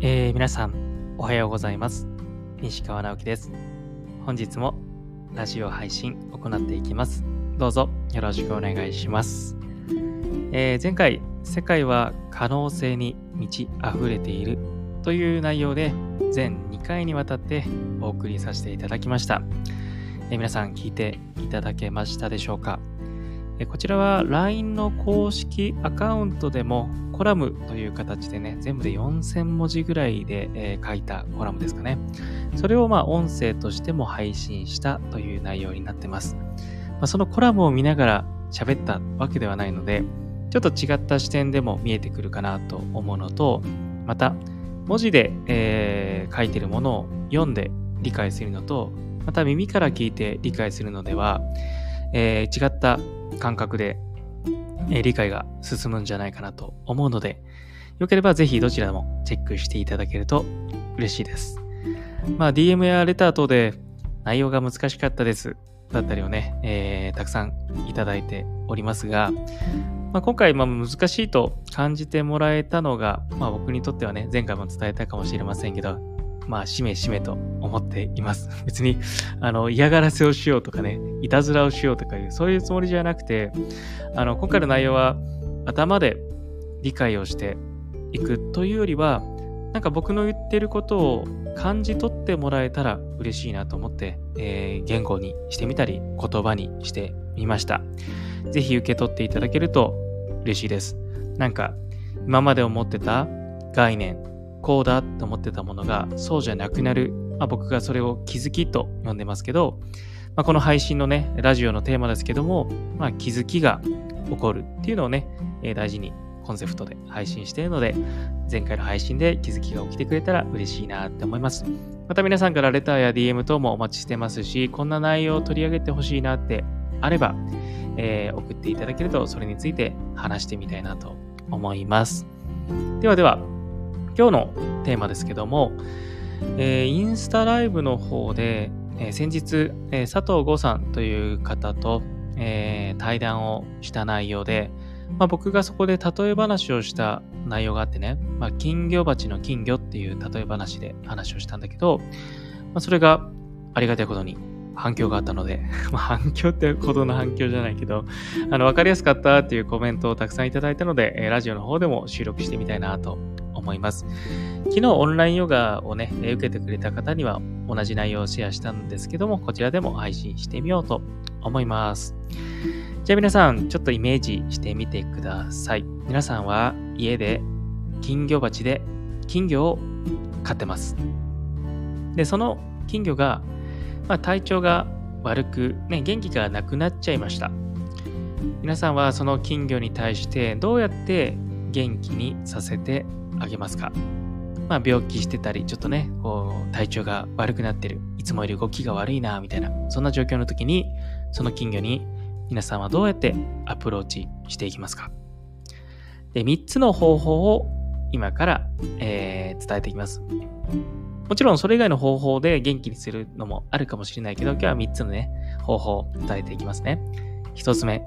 えー、皆さん、おはようございます。西川直樹です。本日もラジオ配信行っていきます。どうぞよろしくお願いします。えー、前回、世界は可能性に満ち溢れているという内容で全2回にわたってお送りさせていただきました。えー、皆さん聞いていただけましたでしょうか？こちらは LINE の公式アカウントでもコラムという形でね、全部で4000文字ぐらいで、え、書いたコラムですかね。それをまあ音声としても配信したという内容になってます。まあ、そのコラムを見ながら喋ったわけではないので、ちょっと違った視点でも見えてくるかなと思うのと、また文字で、えー、書いてるものを読んで理解するのと、また耳から聞いて理解するのでは、えー、違った感覚で、えー、理解が進むんじゃないかなと思うので、よければぜひどちらもチェックしていただけると嬉しいです。まあ DM やレター等で内容が難しかったですだったりをね、えー、たくさんいただいておりますが、まあ、今回まあ難しいと感じてもらえたのが、まあ、僕にとってはね、前回も伝えたかもしれませんけど、まあ、しめしめと思っています。別に、あの、嫌がらせをしようとかね、いたずらをしようとかいう、そういうつもりじゃなくて、あの、今回の内容は、頭で理解をしていくというよりは、なんか僕の言ってることを感じ取ってもらえたら嬉しいなと思って、えー、言語にしてみたり、言葉にしてみました。ぜひ受け取っていただけると嬉しいです。なんか、今まで思ってた概念、こうだと思ってたものがそうじゃなくなる、まあ、僕がそれを気づきと呼んでますけど、まあ、この配信のね、ラジオのテーマですけども、まあ、気づきが起こるっていうのをね、え、大事にコンセプトで配信しているので、前回の配信で気づきが起きてくれたら嬉しいなって思います。また皆さんからレターや DM 等もお待ちしてますし、こんな内容を取り上げてほしいなってあれば、えー、送っていただけるとそれについて話してみたいなと思います。ではでは、今日のテーマですけども、えー、インスタライブの方で、えー、先日、えー、佐藤剛さんという方と、え対談をした内容で、まあ、僕がそこで例え話をした内容があってね、まあ、金魚鉢の金魚っていう例え話で話をしたんだけど、まあ、それがありがたいことに反響があったので、まあ、反響ってほどの反響じゃないけど、あの、わかりやすかったっていうコメントをたくさんいただいたので、ラジオの方でも収録してみたいなと思います。昨日オンラインヨガをね、受けてくれた方には同じ内容をシェアしたんですけども、こちらでも配信してみようと思います。じゃあ皆さん、ちょっとイメージしてみてください。皆さんは家で金魚鉢で金魚を飼ってます。で、その金魚が、まあ、体調が悪く、ね、元気がなくなっちゃいました。皆さんはその金魚に対してどうやって元気にさせてあげますか？まあ、病気してたり、ちょっとね、こう、体調が悪くなってる。いつもより動きが悪いな、みたいな。そんな状況の時に、その金魚に皆さんはどうやってアプローチしていきますか？で、3つの方法を今から、えー、伝えていきます。もちろんそれ以外の方法で元気にするのもあるかもしれないけど、今日は3つのね、方法を伝えていきますね。1つ目、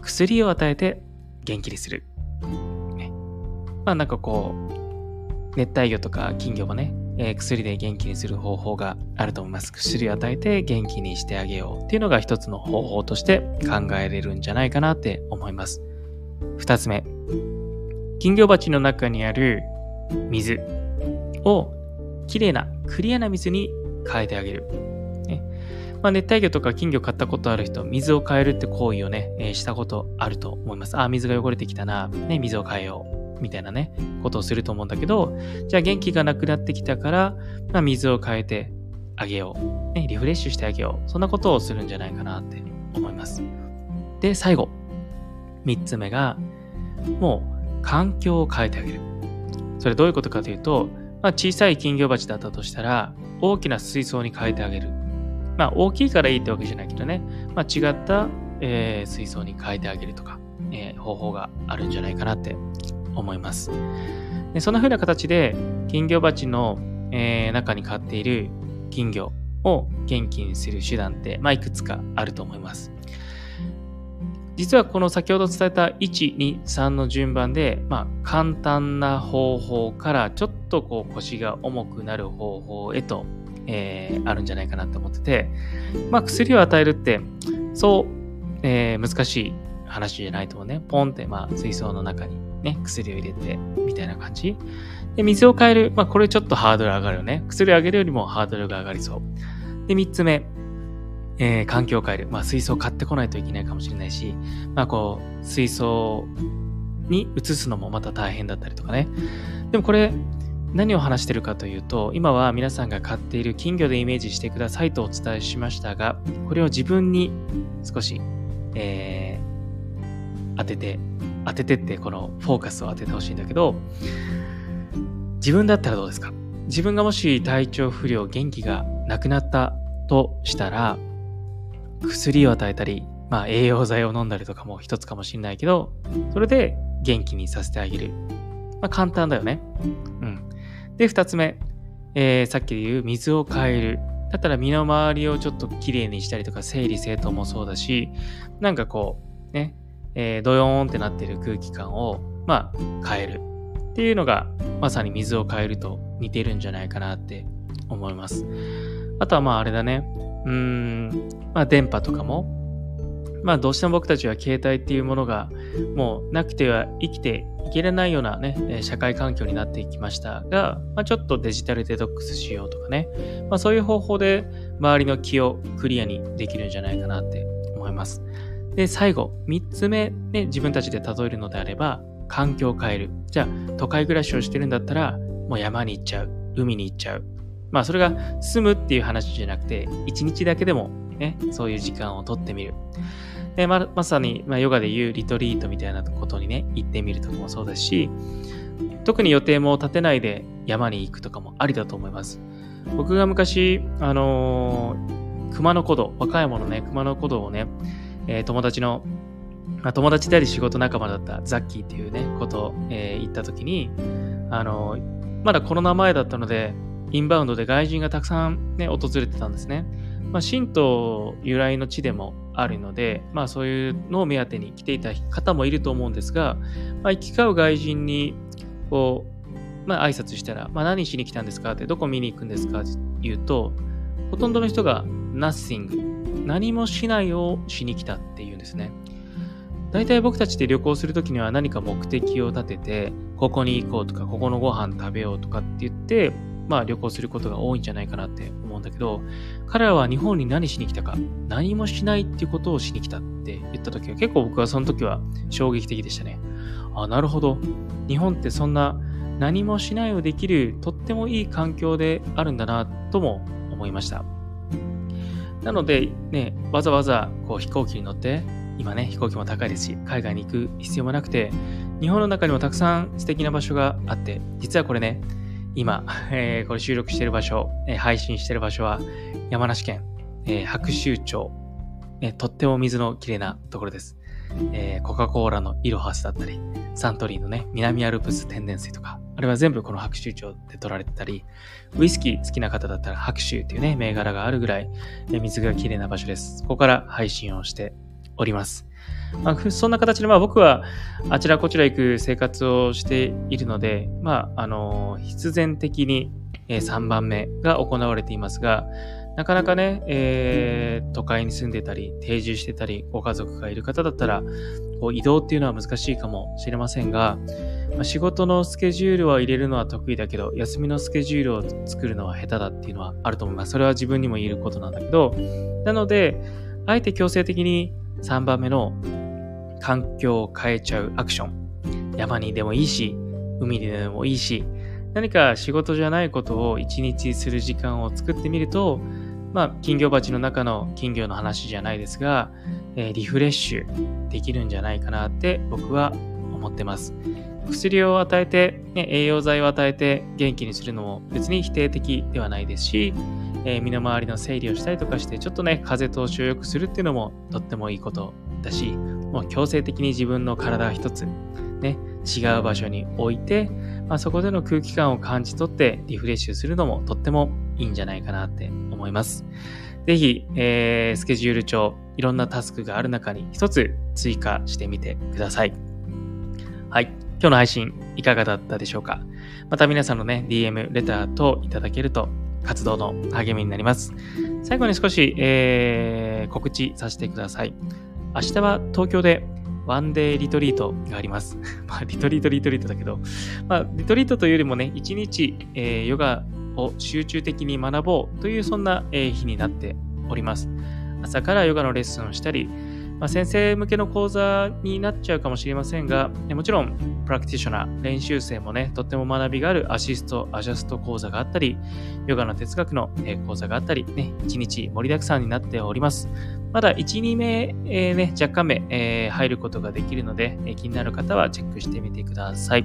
薬を与えて元気にする。まあなんかこう、熱帯魚とか金魚もね、えー、薬で元気にする方法があると思います。薬を与えて元気にしてあげようっていうのが一つの方法として考えれるんじゃないかなって思います。二つ目、金魚鉢の中にある水をきれいなクリアな水に変えてあげる。ねまあ、熱帯魚とか金魚買ったことある人、水を変えるって行為をね、えー、したことあると思います。あ、水が汚れてきたな、ね、水を変えよう。みたいなね、ことをすると思うんだけど、じゃあ元気がなくなってきたから、まあ、水を変えてあげよう、ね。リフレッシュしてあげよう。そんなことをするんじゃないかなって思います。で、最後。三つ目が、もう環境を変えてあげる。それどういうことかというと、まあ、小さい金魚鉢だったとしたら、大きな水槽に変えてあげる。まあ、大きいからいいってわけじゃないけどね、まあ、違った、えー、水槽に変えてあげるとか、えー、方法があるんじゃないかなって思います。でそんな風な形で金魚鉢の、えー、中に飼っている金魚を元気にする手段って、まあ、いくつかあると思います。実はこの先ほど伝えた1、2、3の順番で、まあ、簡単な方法からちょっとこう腰が重くなる方法へと、えー、あるんじゃないかなと思ってて、まあ、薬を与えるって、そう、えー、難しい話じゃないと思うね。ポンって、まあ、水槽の中にね、薬を入れて、みたいな感じ。で、水を変える。まあ、これちょっとハードル上がるよね。薬をあげるよりもハードルが上がりそう。で、三つ目。えー、環境を変える。まあ、水槽を買ってこないといけないかもしれないし、まあ、こう、水槽に移すのもまた大変だったりとかね。でもこれ、何を話してるかというと、今は皆さんが飼っている金魚でイメージしてくださいとお伝えしましたが、これを自分に少し、えー、当てて、当ててってこのフォーカスを当ててほしいんだけど、自分だったらどうですか？自分がもし体調不良、元気がなくなったとしたら、薬を与えたり、まあ、栄養剤を飲んだりとかも一つかもしれないけど、それで元気にさせてあげる。まあ、簡単だよね。うん。で、二つ目、えー、さっきで言う水を変える。だったら身の回りをちょっときれいにしたりとか、整理整頓もそうだし、なんかこう、ね、えー、ドヨーンってなってる空気感を、まあ、変える。っていうのが、まさに水を変えると似てるんじゃないかなって思います。あとはまああれだね。うーん、まあ電波とかも、まあどうしても僕たちは携帯っていうものがもうなくては生きていけれないようなね、社会環境になっていきましたが、まあ、ちょっとデジタルデトックスしようとかね、まあそういう方法で周りの気をクリアにできるんじゃないかなって思います。で、最後、3つ目で自分たちで例えるのであれば、環境を変える。じゃあ、都会暮らしをしてるんだったら、もう山に行っちゃう。海に行っちゃう。まあそれが住むっていう話じゃなくて、一日だけでもね、そういう時間をとってみる。でままさに、まあ、ヨガでいうリトリートみたいなことにね、行ってみるとかもそうですし、特に予定も立てないで山に行くとかもありだと思います。僕が昔、あのー、熊野古道、和歌山のね、熊野古道をね、えー、友達の、まあ、友達であり仕事仲間だったザッキーっていうね、ことを、えー、言った時に、あのまだコロナ前だったので、インバウンドで外人がたくさんね、訪れてたんですね。まあ、神道由来の地でもあるので、まあそういうのを目当てに来ていた方もいると思うんですが、まあ、行き交う外人に、こう、まあ挨拶したら、まあ何しに来たんですかって、どこ見に行くんですかって言うと、ほとんどの人が nothing、何もしないをしに来たっていうんですね。大体僕たちで旅行するときには何か目的を立てて、ここに行こうとか、ここのご飯食べようとかって言って、まあ旅行することが多いんじゃないかなって思うんだけど、彼らは日本に何しに来たか、何もしないっていうことをしに来たって言った時は結構僕はその時は衝撃的でしたね。あ、なるほど。日本ってそんな何もしないをできるとってもいい環境であるんだなとも思いました。なのでね、わざわざこう飛行機に乗って、今ね、飛行機も高いですし、海外に行く必要もなくて、日本の中にもたくさん素敵な場所があって、実はこれね、今、えー、これ収録してる場所、えー、配信してる場所は山梨県、えー、白州町、えとっても水のきれいなところです。えコカ・コーラのイロハスだったり、サントリーのね、南アルプス天然水とか、あれは全部この白州町で取られてたり、ウイスキー好きな方だったら白州っていうね、銘柄があるぐらい、水が綺麗な場所です。ここから配信をしております。まあ、そんな形で、まあ、僕はあちらこちら行く生活をしているので、まあ、あの必然的に3番目が行われていますが、なかなかね、えー、都会に住んでたり、定住してたり、ご家族がいる方だったら、こう移動っていうのは難しいかもしれませんが、まあ、仕事のスケジュールは入れるのは得意だけど、休みのスケジュールを作るのは下手だっていうのはあると思います。それは自分にも言えることなんだけど、なので、あえて強制的に3番目の環境を変えちゃうアクション。山にでもいいし、海でもいいし、何か仕事じゃないことを一日する時間を作ってみると、まあ、金魚鉢の中の金魚の話じゃないですが、えー、リフレッシュできるんじゃないかなって僕は思ってます。薬を与えて、ね、栄養剤を与えて元気にするのも別に否定的ではないですし、えー、身の回りの整理をしたりとかして、ちょっとね、風通しを良くするっていうのもとってもいいことだし、もう強制的に自分の体一つ、ね、違う場所に置いて、まあ、そこでの空気感を感じ取ってリフレッシュするのもとってもいいんじゃないかなって思います。ぜひ、えー、スケジュール帳、いろんなタスクがある中に一つ追加してみてください。はい。今日の配信いかがだったでしょうか？また皆さんのね、DM、レター等いただけると活動の励みになります。最後に少し、えー、告知させてください。明日は東京でワンデーリトリートがあります。まあ、リトリート、リトリートだけど、まあ、リトリートというよりもね、一日、えー、ヨガを集中的に学ぼうというそんな、日になっております。朝からヨガのレッスンをしたり、まあ、先生向けの講座になっちゃうかもしれませんが、もちろん、プラクティショナー、練習生もね、とっても学びがあるアシスト、アジャスト講座があったり、ヨガの哲学の講座があったり、ね、一日盛りだくさんになっております。まだ1、2名、えー、ね、若干目、えー、入ることができるので、え、気になる方はチェックしてみてください。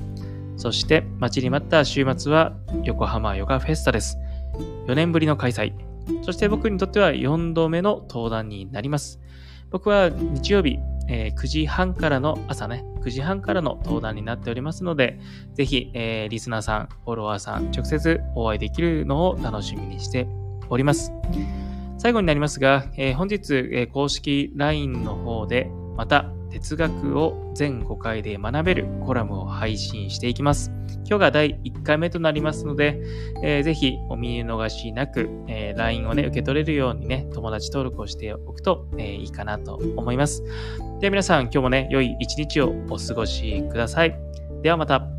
そして、待ちに待った週末は横浜ヨガフェスタです。4年ぶりの開催。そして僕にとっては4度目の登壇になります。僕は日曜日、えー、9時半からの朝ね、9時半からの登壇になっておりますので、ぜひ、えー、リスナーさん、フォロワーさん、直接お会いできるのを楽しみにしております。最後になりますが、えー、本日、え、公式 LINE の方でまた哲学を全5回で学べるコラムを配信していきます。今日が第1回目となりますので、えー、ぜひお見逃しなく、えー、LINE をね、受け取れるようにね、友達登録をしておくと、えー、いいかなと思います。では皆さん、今日もね、良い一日をお過ごしください。ではまた。